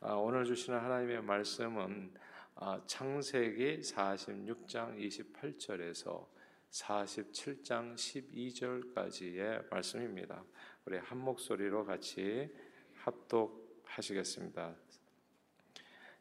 아, 오늘 주시는 하나님의 말씀은 아, 창세기 46장 28절에서 47장 12절까지의 말씀입니다. 우리 한 목소리로 같이 합독하시겠습니다.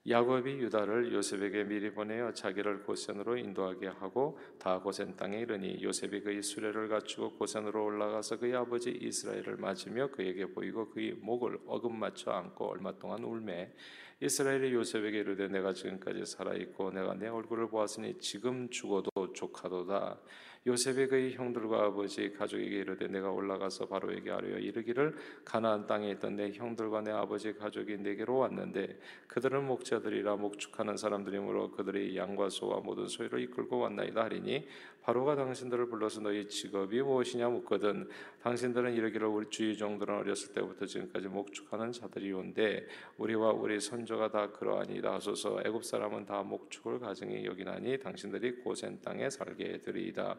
야곱이 유다를 요셉에게 미리 보내어 자기를 고센으로 인도하게 하고 다 고센 땅에 이르니 요셉이 그의 수레를 갖추고 고센으로 올라가서 그의 아버지 이스라엘을 맞으며 그에게 보이고 그의 목을 어긋맞춰 안고 얼마 동안 울매. 이스라엘이 요셉에게 이르되 내가 지금까지 살아 있고 내가 내 얼굴을 보았으니 지금 죽어도 족하도다 요셉이 그의 형들과 아버지 가족에게 이르되 내가 올라가서 바로에게 아뢰어 이르기를 가나안 땅에 있던 내 형들과 내 아버지 가족이 내게로 왔는데 그들은 목자들이라 목축하는 사람들이므로 그들의 양과 소와 모든 소유를 이끌고 왔나이다 하리니 바로가 당신들을 불러서 너희 직업이 무엇이냐 묻거든 당신들은 이르기를 우리 주의 종들은 어렸을 때부터 지금까지 목축하는 자들이온데 우리와 우리 선조가 다 그러하니이다 하소서. 애굽 사람은 다 목축을 가정히 여기나니 당신들이 고센 땅에 살게 되리이다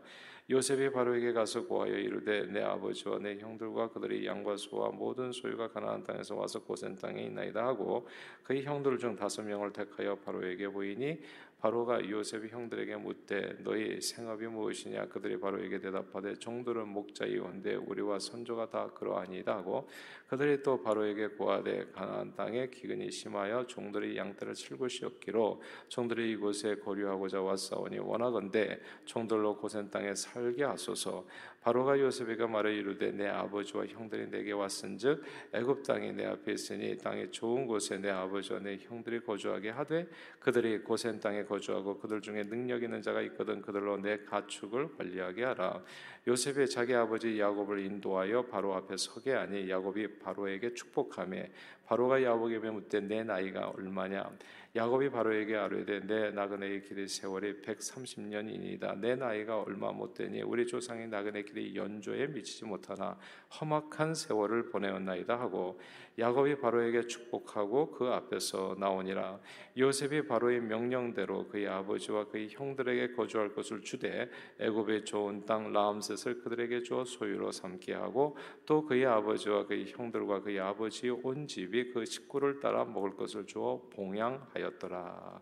요셉이 바로에게 가서 고하여 이르되 내 아버지와 내 형들과 그들의 양과 소와 모든 소유가 가나안 땅에서 와서 고센 땅에 있나이다 하고 그의 형들 중 다섯 명을 택하여 바로에게 보이니 바로가 요셉의 형들에게 묻되 너희 생업이 무엇이냐? 그들이 바로에게 대답하되 종들은 목자이온데 우리와 선조가 다 그러하니이다. 하고 그들이 또 바로에게 고하되 가나안 땅에 기근이 심하여 종들이 양떼를 칠 곳이 없기로 종들이 이곳에 거류하고자 왔사오니 원하건대 종들로 고센 땅에 살게 하소서 바로가 요셉에게 말해 이르되 내 아버지와 형들이 내게 왔은즉 애굽 땅이 내 앞에 있으니 땅의 좋은 곳에 내 아버지와 내 형들이 거주하게 하되 그들이 고센 땅에 거주하고 그들 중에 능력 있는 자가 있거든 그들로 내 가축을 관리하게 하라. 요셉이 자기 아버지 야곱을 인도하여 바로 앞에 서게 하니 야곱이 바로에게 축복하며 바로가 야곱에게 묻되 내 나이가 얼마냐? 야곱이 바로에게 아뢰되 내 나그네의 길이 세월이 130년이니이다. 내 나이가 얼마 못 되니 우리 조상의 나그네 길이 연조에 미치지 못하나 험악한 세월을 보내었나이다. 하고 야곱이 바로에게 축복하고 그 앞에서 나오니라. 요셉이 바로의 명령대로 그의 아버지와 그의 형들에게 거주할 것을 주되 애굽의 좋은 땅 라암셋을 그들에게 주어 소유로 삼게 하고 또 그의 아버지와 그의 형들과 그의 아버지의 온 집이 그 식구를 따라 먹을 것을 주어 봉양하였더라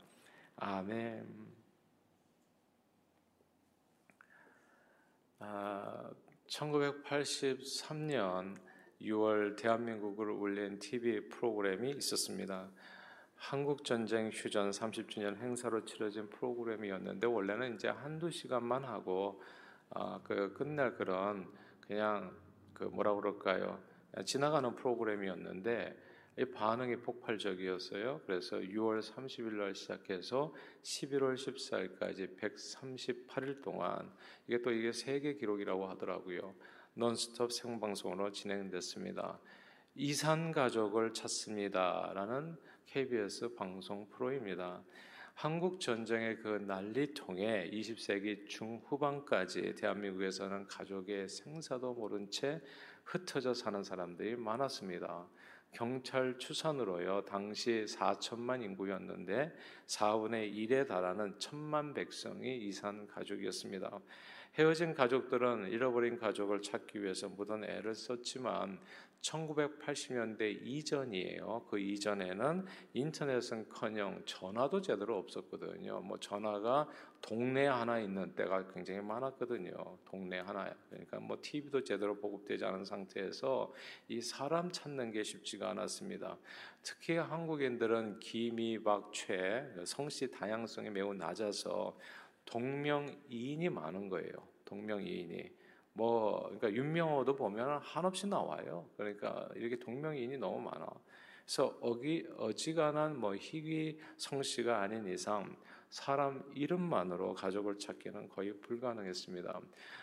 아멘. 아, 1983년 6월 대한민국을 울린 TV 프로그램이 있었습니다. 한국 전쟁 휴전 30주년 행사로 치러진 프로그램이었는데 원래는 이제 한두 시간만 하고 어, 그 끝날 그런 그냥 그 뭐라 그럴까요? 지나가는 프로그램이었는데 이 반응이 폭발적이었어요. 그래서 6월 30일 날 시작해서 11월 14일까지 138일 동안 이게 또 이게 세계 기록이라고 하더라고요. 논스톱 생방송으로 진행됐습니다. 이산 가족을 찾습니다라는 KBS 방송 프로입니다. 한국 전쟁의 그 난리통에 20세기 중후반까지 대한민국에서는 가족의 생사도 모른 채 흩어져 사는 사람들이 많았습니다. 경찰 추산으로요 당시 4천만 인구였는데 4분의 1에 달하는 천만 백성이 이산 가족이었습니다. 헤어진 가족들은 잃어버린 가족을 찾기 위해서 무던 애를 썼지만 1980년대 이전이에요. 그 이전에는 인터넷은커녕 전화도 제대로 없었거든요. 뭐 전화가 동네 하나 있는 때가 굉장히 많았거든요. 동네 하나. 그러니까 뭐 TV도 제대로 보급되지 않은 상태에서 이 사람 찾는 게 쉽지가 않았습니다. 특히 한국인들은 기미, 박, 최 성씨 다양성이 매우 낮아서 동명이인이 많은 거예요. 동명이인이. 뭐 그러니까 윤명호도 보면 한없이 나와요. 그러니까 이렇게 동명이인이 너무 많아. 그래서 어기 어지간한 뭐 희귀 성씨가 아닌 이상 사람 이름만으로 가족을 찾기는 거의 불가능했습니다.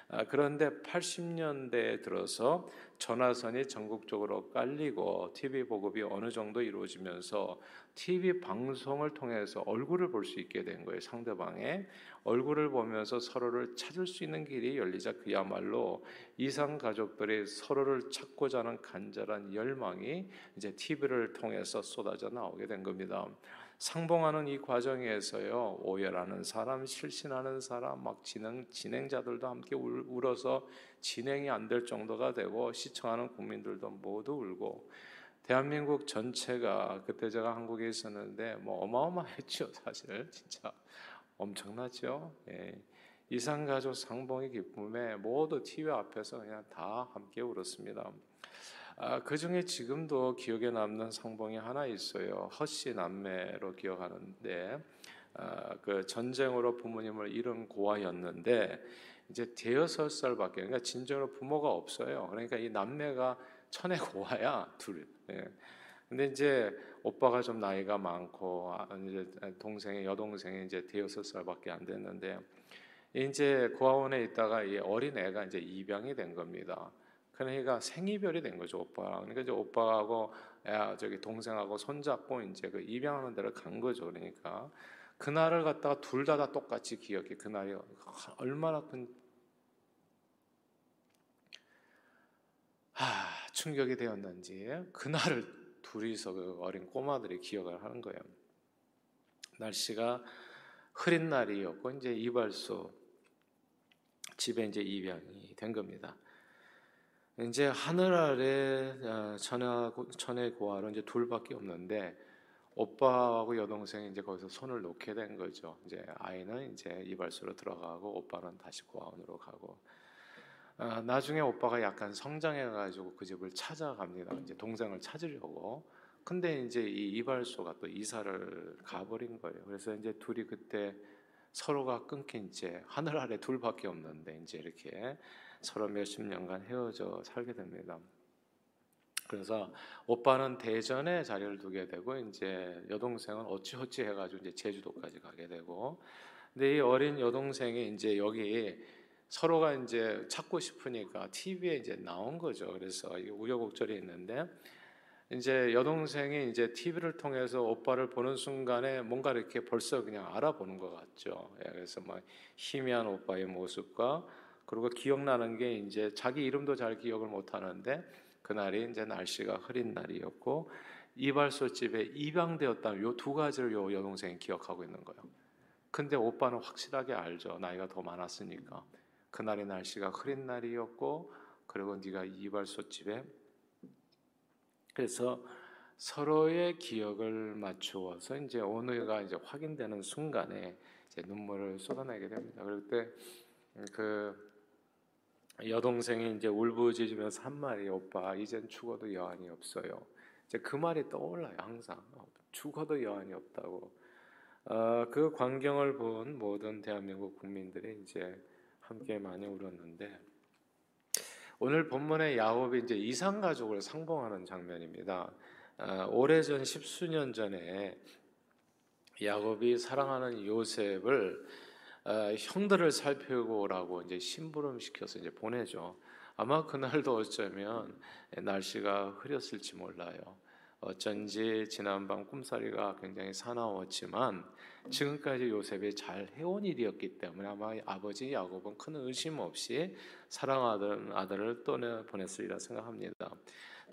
아, 그런데 80년대에 들어서 전화선이 전국적으로 깔리고 TV 보급이 어느 정도 이루어지면서 TV 방송을 통해서 얼굴을 볼 수 있게 된 거예요. 상대방의 얼굴을 보면서 서로를 찾을 수 있는 길이 열리자 그야말로 이상 가족들이 서로를 찾고자 하는 간절한 열망이 이제 TV를 통해서 쏟아져 나오게 된 겁니다. 상봉하는 이 과정에서요 오열하는 사람, 실신하는 사람, 막 진행 진행자들도 함께 울, 울어서 진행이 안 될 정도가 되고 시청하는 국민들도 모두 울고 대한민국 전체가 그때 제가 한국에 있었는데 뭐 어마어마했죠 사실 진짜 엄청났죠. 예. 이상가족 상봉의 기쁨에 모두 TV 앞에서 그냥 다 함께 울었습니다. 아, 그 중에 지금도 기억에 남는 상봉이 하나 있어요. 허씨 남매로 기억하는데 아, 그 전쟁으로 부모님을 잃은 고아였는데 이제 대여섯 살밖에 그러니까 진정으로 부모가 없어요. 그러니까 이 남매가 천의 고아야 둘. 예. 근데 이제 오빠가 좀 나이가 많고 아, 이제 동생이 여동생이 이제 대여섯 살밖에 안 됐는데 이제 고아원에 있다가 이 어린 애가 이제 입양이 된 겁니다. 그러니까 생이별이 된 거죠 오빠. 그러니까 이제 오빠하고 애 저기 동생하고 손잡고 이제 그 입양하는 데를 간 거죠. 그러니까 그날을 갖다가 둘 다 다 똑같이 기억해. 그날이 얼마나 큰 하, 충격이 되었는지 그날을 둘이서 그 어린 꼬마들이 기억을 하는 거예요. 날씨가 흐린 날이었고 이제 이발소 집에 이제 입양이 된 겁니다. 이제 하늘 아래 천혜 고아로 이제 둘밖에 없는데 오빠하고 여동생이 이제 거기서 손을 놓게 된 거죠. 이제 아이는 이제 이발소로 들어가고 오빠는 다시 고아원으로 가고 어, 나중에 오빠가 약간 성장해가지고 그 집을 찾아갑니다. 이제 동생을 찾으려고. 근데 이제 이 이발소가 또 이사를 가버린 거예요. 그래서 이제 둘이 그때 서로가 끊긴 채 하늘 아래 둘밖에 없는데 이제 이렇게 서로 몇십 년간 헤어져 살게 됩니다. 그래서 오빠는 대전에 자리를 두게 되고 이제 여동생은 어찌어찌 해가지고 이제 제주도까지 가게 되고 근데 이 어린 여동생이 이제 여기 서로가 이제 찾고 싶으니까 TV에 이제 나온 거죠. 그래서 우여곡절이 있는데 이제 여동생이 이제 TV를 통해서 오빠를 보는 순간에 뭔가 이렇게 벌써 그냥 알아보는 것 같죠. 예, 그래서 막 희미한 오빠의 모습과 그리고 기억나는 게 이제 자기 이름도 잘 기억을 못 하는데 그날이 이제 날씨가 흐린 날이었고 이발소 집에 입양되었다는 요 두 가지를 요 여동생이 기억하고 있는 거예요. 근데 오빠는 확실하게 알죠. 나이가 더 많았으니까. 그날의 날씨가 흐린 날이었고 그리고 네가 이발소 집에 그래서 서로의 기억을 맞추어서 이제 오늘가 이제 확인되는 순간에 이제 눈물을 쏟아내게 됩니다. 그럴 때그 여동생이 이제 울부짖으면서 한 말이 오빠 이젠 죽어도 여한이 없어요. 이제 그 말이 떠올라요 항상 어, 죽어도 여한이 없다고. 어, 그 광경을 본 모든 대한민국 국민들이 이제 함께 많이 울었는데 오늘 본문의 야곱이 이제 이상 가족을 상봉하는 장면입니다. 어, 오래전 십수년 전에 야곱이 사랑하는 요셉을 어, 형들을 살피고 오라고 이제 심부름 시켜서 이제 보내죠. 아마 그날도 어쩌면 날씨가 흐렸을지 몰라요. 어쩐지 지난밤 꿈살이가 굉장히 사나웠지만 지금까지 요셉이 잘 해온 일이었기 때문에 아마 아버지 야곱은 큰 의심 없이 사랑하던 아들을 떠내 보냈으리라 생각합니다.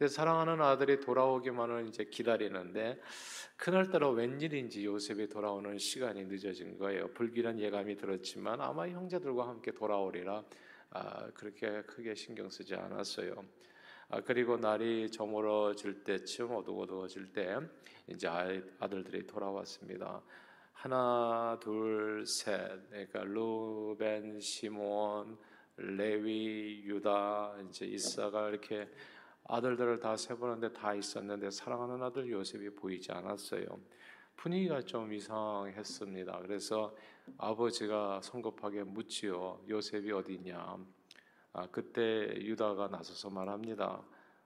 근데 사랑하는 아들이 돌아오기만을 이제 기다리는데 그날따라 웬일인지 요셉이 돌아오는 시간이 늦어진 거예요. 불길한 예감이 들었지만 아마 형제들과 함께 돌아오리라 아, 그렇게 크게 신경 쓰지 않았어요. 아, 그리고 날이 저물어질 때쯤 어둑어둑어질 때 이제 아들들이 돌아왔습니다. 하나, 둘, 셋. 그러니까 루벤, 시몬, 레위, 유다, 이제 이사가 이렇게 아들들을 다 세보는데 다 있었는데 사랑하는 아들 요셉이 보이지 않았어요. 분위기가 좀 이상했습니다. 그래서 아버지가 성급하게 묻지요. 요셉이 어디냐? 아, 그때 유다가 나서서 말합니다.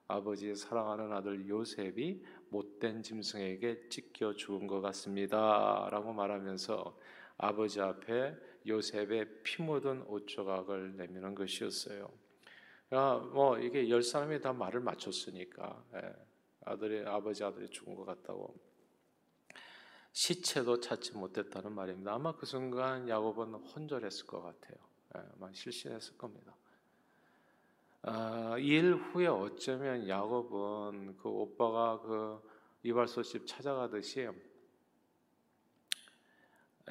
아버지 사랑하는 아들 요셉이 못된 짐승에게 찢겨 죽은 것 같습니다. 라고 말하면서 아버지 앞에 요셉의 피 묻은 옷 조각을 내미는 것이었어요. 아, 뭐 이게 열 사람이 다 말을 맞췄으니까 예, 아들이 아버지 아들이 죽은 것 같다고 시체도 찾지 못했다는 말입니다. 아마 그 순간 야곱은 혼절했을 것 같아요. 예, 아마 실신했을 겁니다. 아, 일 후에 어쩌면 야곱은 그 오빠가 그 이발소 집 찾아가듯이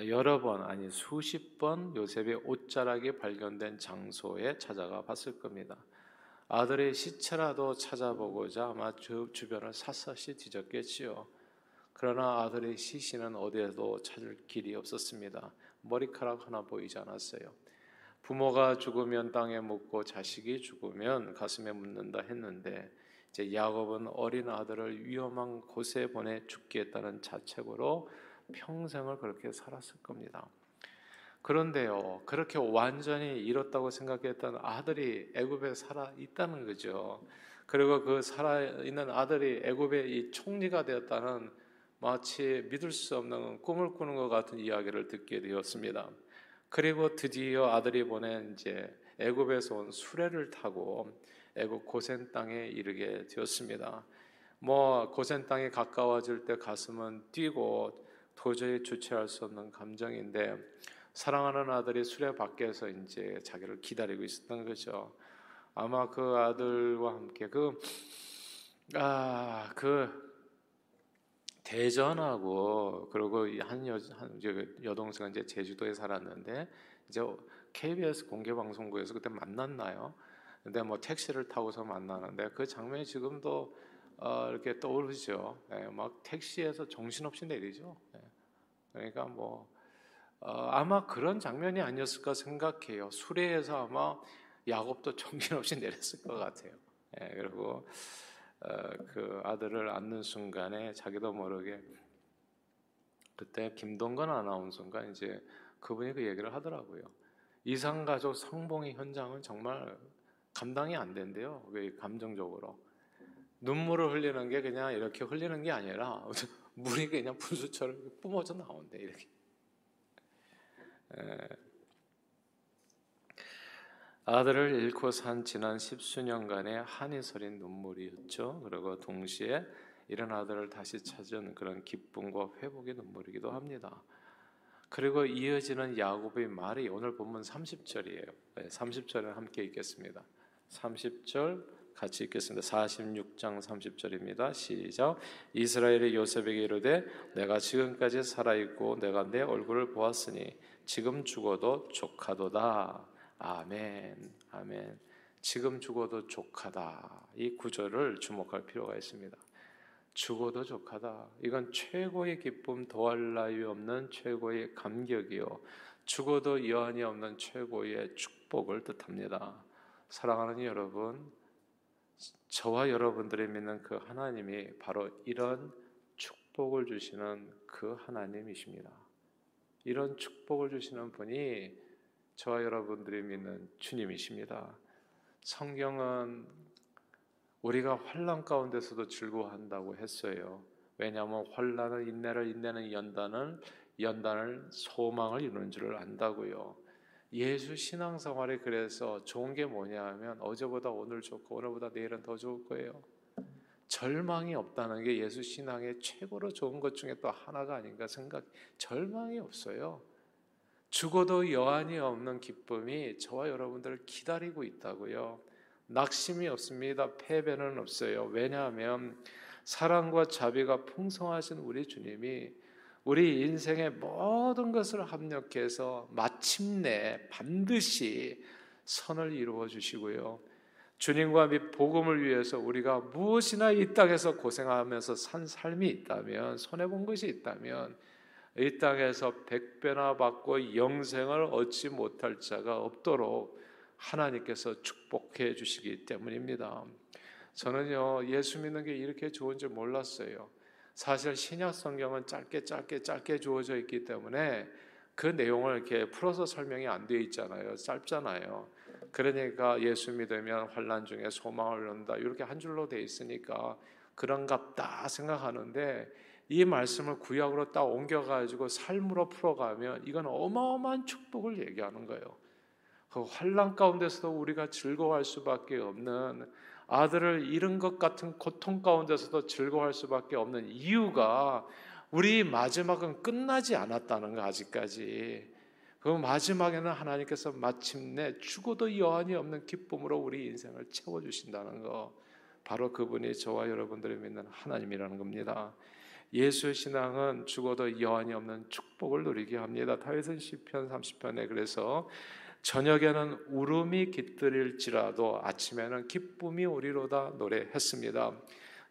여러 번 아니 수십 번 요셉의 옷자락이 발견된 장소에 찾아가 봤을 겁니다. 아들의 시체라도 찾아보고자 아마 주, 주변을 샅샅이 뒤졌겠지요. 그러나 아들의 시신은 어디에도 찾을 길이 없었습니다. 머리카락 하나 보이지 않았어요. 부모가 죽으면 땅에 묻고 자식이 죽으면 가슴에 묻는다 했는데 이제 야곱은 어린 아들을 위험한 곳에 보내 죽겠다는 자책으로 평생을 그렇게 살았을 겁니다. 그런데요, 그렇게 완전히 잃었다고 생각했던 아들이 애굽에 살아 있다는 거죠. 그리고 그 살아 있는 아들이 애굽의 이 총리가 되었다는 마치 믿을 수 없는 꿈을 꾸는 것 같은 이야기를 듣게 되었습니다. 그리고 드디어 아들이 보낸 이제 애굽에서 온 수레를 타고 애굽 고센 땅에 이르게 되었습니다. 뭐 고센 땅에 가까워질 때 가슴은 뛰고 도저히 주체할 수 없는 감정인데 사랑하는 아들이 수레 밖에서 이제 자기를 기다리고 있었던 거죠. 아마 그 아들과 함께 그 아, 그 대전하고 그리고 한, 여, 한 여동생은 이제 제주도에 살았는데 이제 KBS 공개 방송국에서 그때 만났나요? 근데 뭐 택시를 타고서 만나는데 그 장면이 지금도 어, 이렇게 떠오르죠. 네, 막 택시에서 정신없이 내리죠. 네. 그러니까 뭐 어, 아마 그런 장면이 아니었을까 생각해요. 수레에서 아마 야곱도 정신없이 내렸을 것 같아요. 네, 그리고 어, 그 아들을 안는 순간에 자기도 모르게 그때 김동건 아나운서가 이제 그분이 그 얘기를 하더라고요. 이상 가족 성봉의 현장은 정말 감당이 안 된대요. 왜 감정적으로 눈물을 흘리는 게 그냥 이렇게 흘리는 게 아니라 물이 그냥 분수처럼 뿜어져 나온대 이렇게. 에. 아들을 잃고 산 지난 십수년간의 한이 서린 눈물이었죠. 그리고 동시에 이런 아들을 다시 찾은 그런 기쁨과 회복의 눈물이기도 합니다. 그리고 이어지는 야곱의 말이 오늘 본문 30절이에요. 30절을 함께 읽겠습니다. 30절 같이 읽겠습니다. 46장 30절입니다. 시작. 이스라엘의 요셉에게 이르되 내가 지금까지 살아 있고 내가 내 얼굴을 보았으니 지금 죽어도 족하도다. 아멘. 아멘. 지금 죽어도 족하다. 이 구절을 주목할 필요가 있습니다. 죽어도 족하다. 이건 최고의 기쁨 더할 나위 없는 최고의 감격이요. 죽어도 여한이 없는 최고의 축복을 뜻합니다. 사랑하는 여러분, 저와 여러분들이 믿는 그 하나님이 바로 이런 축복을 주시는 그 하나님이십니다. 이런 축복을 주시는 분이 저와 여러분들이 믿는 주님이십니다. 성경은 우리가 환란 가운데서도 즐거워한다고 했어요. 왜냐하면 환란은 인내를 인내는 연단을 연단을 소망을 이루는 줄을 안다고요. 예수 신앙생활이 그래서 좋은 게 뭐냐 하면 어제보다 오늘 좋고 오늘보다 내일은 더 좋을 거예요. 절망이 없다는 게 예수 신앙의 최고로 좋은 것 중에 또 하나가 아닌가 생각. 절망이 없어요. 죽어도 여한이 없는 기쁨이 저와 여러분들을 기다리고 있다고요. 낙심이 없습니다. 패배는 없어요. 왜냐하면 사랑과 자비가 풍성하신 우리 주님이 우리 인생의 모든 것을 합력해서 마침내 반드시 선을 이루어 주시고요. 주님과 및 복음을 위해서 우리가 무엇이나 이 땅에서 고생하면서 산 삶이 있다면 손해 본 것이 있다면 이 땅에서 백배나 받고 영생을 얻지 못할 자가 없도록 하나님께서 축복해 주시기 때문입니다. 저는요 예수 믿는 게 이렇게 좋은 줄 몰랐어요. 사실 신약 성경은 짧게 짧게 짧게 주어져 있기 때문에 그 내용을 이렇게 풀어서 설명이 안 되어 있잖아요. 짧잖아요. 그러니까 예수 믿으면 환란 중에 소망을 얻는다 이렇게 한 줄로 되어 있으니까 그런갑다 생각하는데 이 말씀을 구약으로 딱 옮겨가지고 삶으로 풀어가면 이건 어마어마한 축복을 얘기하는 거예요. 그 환란 가운데서도 우리가 즐거워할 수밖에 없는 아들을 잃은 것 같은 고통 가운데서도 즐거워할 수밖에 없는 이유가 우리 마지막은 끝나지 않았다는 거 아직까지. 그 마지막에는 하나님께서 마침내 죽어도 여한이 없는 기쁨으로 우리 인생을 채워 주신다는 거. 바로 그분이 저와 여러분들이 믿는 하나님이라는 겁니다. 예수의 신앙은 죽어도 여한이 없는 축복을 누리게 합니다. 다윗은 시편 30편에 그래서 저녁에는 울음이 깃들일지라도 아침에는 기쁨이 오리로다 노래했습니다.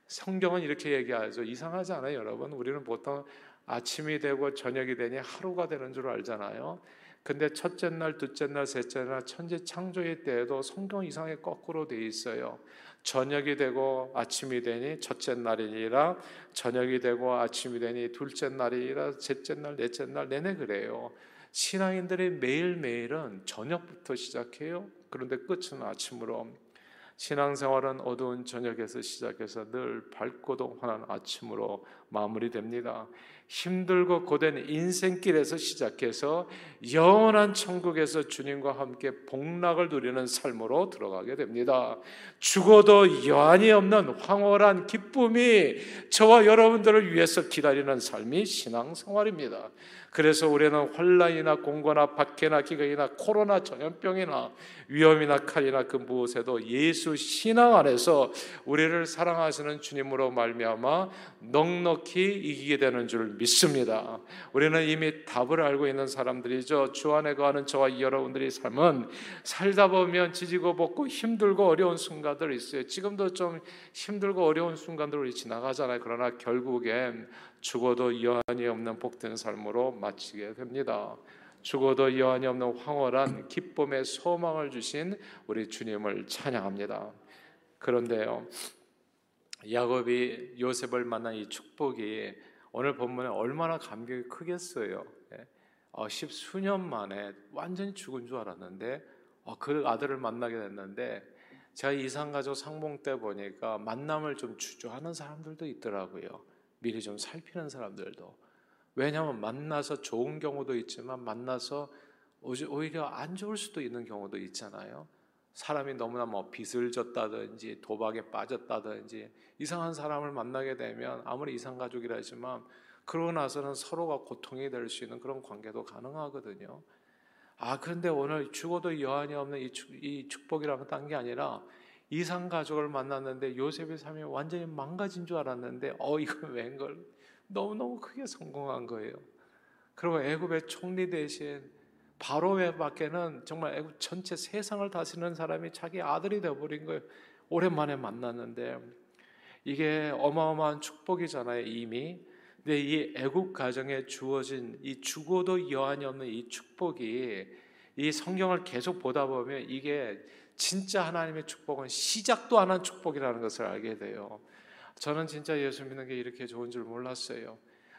성경은 이렇게 얘기하죠. 이상하지 않아요, 여러분? 우리는 보통 아침이 되고 저녁이 되니 하루가 되는 줄 알잖아요. 근데 첫째 날, 둘째 날, 셋째 날 천지 창조의 때에도 성경 이상에 거꾸로 돼 있어요. 저녁이 되고 아침이 되니 첫째 날이니라 저녁이 되고 아침이 되니 둘째 날이니라 셋째 날, 넷째 날 내내 그래요. 신앙인들의 매일매일은 저녁부터 시작해요. 그런데 끝은 아침으로 신앙생활은 어두운 저녁에서 시작해서 늘 밝고도 환한 아침으로 마무리됩니다. 힘들고 고된 인생길에서 시작해서 영원한 천국에서 주님과 함께 복락을 누리는 삶으로 들어가게 됩니다. 죽어도 여한이 없는 황홀한 기쁨이 저와 여러분들을 위해서 기다리는 삶이 신앙생활입니다. 그래서 우리는 환란이나 공고나 박해나 기근이나 코로나 전염병이나 위험이나 칼이나 그 무엇에도 예수 신앙 안에서 우리를 사랑하시는 주님으로 말미암아 넉넉히 이기게 되는 줄 믿습니다. 우리는 이미 답을 알고 있는 사람들이죠. 주 안에 거하는 저와 여러분들의 삶은 살다 보면 지지고 볶고 힘들고 어려운 순간들 있어요. 지금도 좀 힘들고 어려운 순간들 우리 지나가잖아요. 그러나 결국엔 죽어도 여한이 없는 복된 삶으로 마치게 됩니다. 죽어도 여한이 없는 황홀한 기쁨의 소망을 주신 우리 주님을 찬양합니다. 그런데요, 야곱이 요셉을 만난 이 축복이 오늘 본문에 얼마나 감격이 크겠어요. 예. 어, 십수년 만에 완전히 죽은 줄 알았는데 어, 그 아들을 만나게 됐는데 제가 이상가족 상봉 때 보니까 만남을 좀 주저하는 사람들도 있더라고요. 미리 좀 살피는 사람들도. 왜냐하면 만나서 좋은 경우도 있지만 만나서 오히려 안 좋을 수도 있는 경우도 있잖아요. 사람이 너무나 뭐 빚을 졌다든지 도박에 빠졌다든지 이상한 사람을 만나게 되면 아무리 이상 가족이라 하지만 그러고 나서는 서로가 고통이 될 수 있는 그런 관계도 가능하거든요. 아 그런데 오늘 죽어도 여한이 없는 이, 축, 이 축복이라고 딴게 아니라 이상 가족을 만났는데 요셉의 삶이 완전히 망가진 줄 알았는데 어 이건 웬걸 너무너무 크게 성공한 거예요. 그리고 애굽의 총리 대신 바로의 밖에는 정말 애굽 전체 세상을 다스리는 사람이 자기 아들이 되어버린 거예요. 오랜만에 만났는데 이게 어마어마한 축복이잖아요 이미. 근데 이 애굽 가정에 주어진 이 죽어도 여한이 없는 이 축복이 이 성경을 계속 보다 보면 이게 진짜 하나님의 축복은 시작도 안 한 축복이라는 것을 알게 돼요. 저는 진짜 예수 믿는 게 이렇게 좋은 줄 몰랐어요.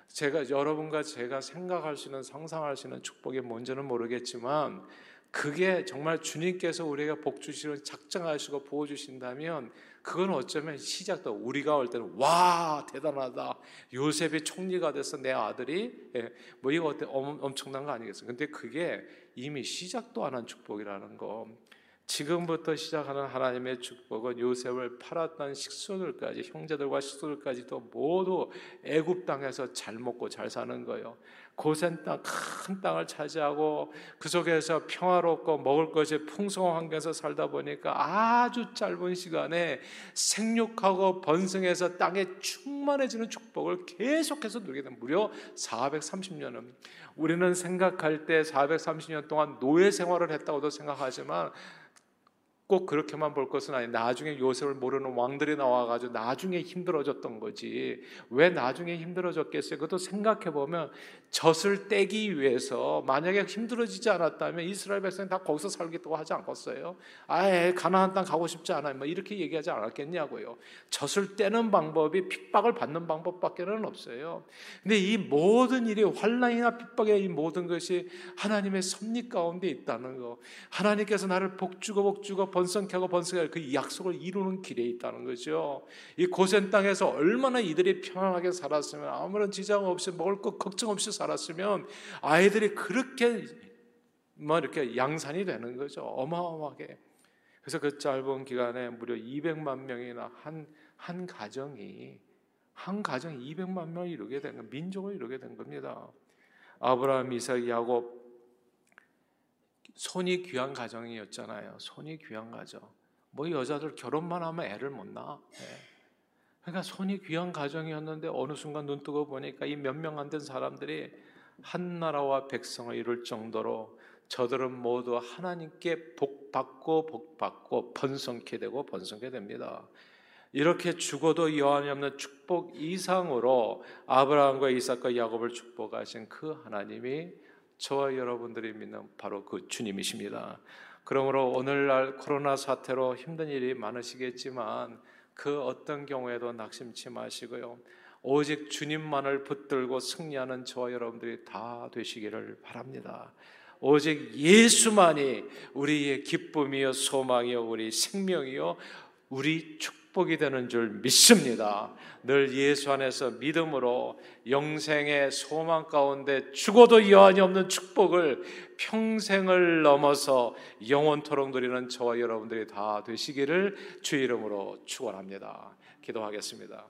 제가 여러분과 제가 생각할 수 있는 상상할 수 있는 축복이 뭔지는 모르겠지만 그게 정말 주님께서 우리가 복 주시는 작정하시고 보호 주신다면 그건 어쩌면 시작도 우리가 올 때는 와 대단하다 요셉이 총리가 돼서 내 아들이 예, 뭐 이거 어때 엄청난 거 아니겠어요? 근데 그게 이미 시작도 안 한 축복이라는 거. 지금부터 시작하는 하나님의 축복은 요셉을 팔았던 식소들까지 형제들과 식소들까지도 모두 애굽 땅에서 잘 먹고 잘 사는 거예요. 고센 땅, 큰 땅을 차지하고 그 속에서 평화롭고 먹을 것이 풍성한 환경에서 살다 보니까 아주 짧은 시간에 생육하고 번성해서 땅에 충만해지는 축복을 계속해서 누리게 된 무려 430년은 우리는 생각할 때 430년 동안 노예 생활을 했다고도 생각하지만 꼭 그렇게만 볼 것은 아니 나중에 요셉을 모르는 왕들이 나와가지고 나중에 힘들어졌던 거지 왜 나중에 힘들어졌겠어요? 그것도 생각해 보면 젖을 떼기 위해서 만약에 힘들어지지 않았다면 이스라엘 백성이 다 거기서 살겠다고 하지 않겠어요? 아예 가나안 땅 가고 싶지 않아요. 뭐 이렇게 얘기하지 않았겠냐고요. 젖을 떼는 방법이 핍박을 받는 방법밖에는 없어요. 근데 이 모든 일이 환란이나 핍박의 이 모든 것이 하나님의 섭리 가운데 있다는 거. 하나님께서 나를 복주고 복주고 번성케 하고 번성케 그 약속을 이루는 길에 있다는 거죠. 이 고센 땅에서 얼마나 이들이 편안하게 살았으면 아무런 지장 없이 먹을 것 걱정 없이 살았으면 아이들이 그렇게 뭐 이렇게 양산이 되는 거죠. 어마어마하게. 그래서 그 짧은 기간에 무려 200만 명이나 한, 한 가정이, 한 가정 200만 명을 이루게 된 거, 민족을 이루게 된 겁니다. 아브라함, 이삭, 야곱, 손이 귀한 가정이었잖아요. 손이 귀한 가정. 뭐 여자들 결혼만 하면 애를 못 낳아. 네. 그러니까 손이 귀한 가정이었는데 어느 순간 눈 뜨고 보니까 이 몇 명 안 된 사람들이 한 나라와 백성을 이룰 정도로 저들은 모두 하나님께 복 받고 복 받고 번성케 되고 번성케 됩니다. 이렇게 죽어도 여한이 없는 축복 이상으로 아브라함과 이삭과 야곱을 축복하신 그 하나님이 저와 여러분들이 믿는 바로 그 주님이십니다. 그러므로 오늘날 코로나 사태로 힘든 일이 많으시겠지만 그 어떤 경우에도 낙심치 마시고요. 오직 주님만을 붙들고 승리하는 저와 여러분들이 다 되시기를 바랍니다. 오직 예수만이 우리의 기쁨이요 소망이요 우리 생명이요 우리 축복이 되는 줄 믿습니다. 늘 예수 안에서 믿음으로 영생의 소망 가운데 죽어도 여한이 없는 축복을 평생을 넘어서 영원토록 누리는 저와 여러분들이 다 되시기를 주 이름으로 축원합니다. 기도하겠습니다.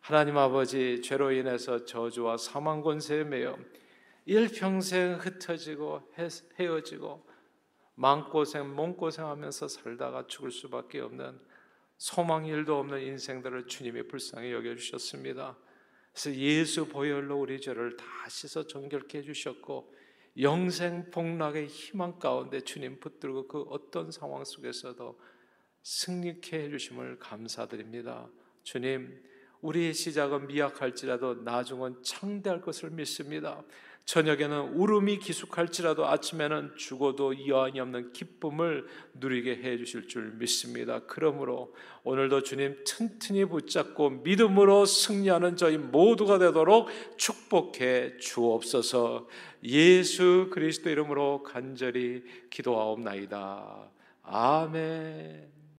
하나님 아버지 죄로 인해서 저주와 사망 권세에 매여 일평생 흩어지고 헤어지고 마음고생 몸고생하면서 살다가 죽을 수밖에 없는 소망 일도 없는 인생들을 주님이 불쌍히 여겨 주셨습니다. 그래서 예수 보혈로 우리 죄를 다 씻어 정결케 해 주셨고 영생 복락의 희망 가운데 주님 붙들고 그 어떤 상황 속에서도 승리케 해 주심을 감사드립니다. 주님, 우리의 시작은 미약할지라도 나중은 창대할 것을 믿습니다. 저녁에는 울음이 기숙할지라도 아침에는 죽어도 여한이 없는 기쁨을 누리게 해 주실 줄 믿습니다. 그러므로 오늘도 주님 튼튼히 붙잡고 믿음으로 승리하는 저희 모두가 되도록 축복해 주옵소서. 예수 그리스도 이름으로 간절히 기도하옵나이다. 아멘.